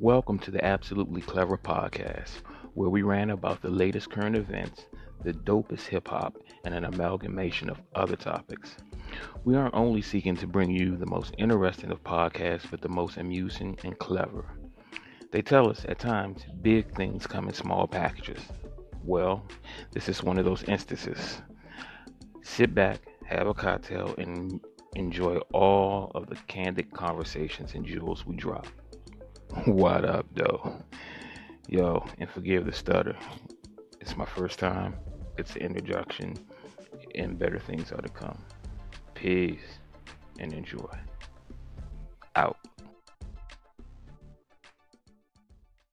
Welcome to the Absolutely Clever Podcast, where we rant about the latest current events, the dopest hip hop, and an amalgamation of other topics. We aren't only seeking to bring you the most interesting of podcasts, but the most amusing and clever. They tell us at times big things come in small packages. Well, this is one of those instances. Sit back, have a cocktail, and enjoy all of the candid conversations and jewels we drop. What up, though? Yo, and forgive the stutter. It's my first time. It's the introduction, and better things are to come. Peace and enjoy. Out.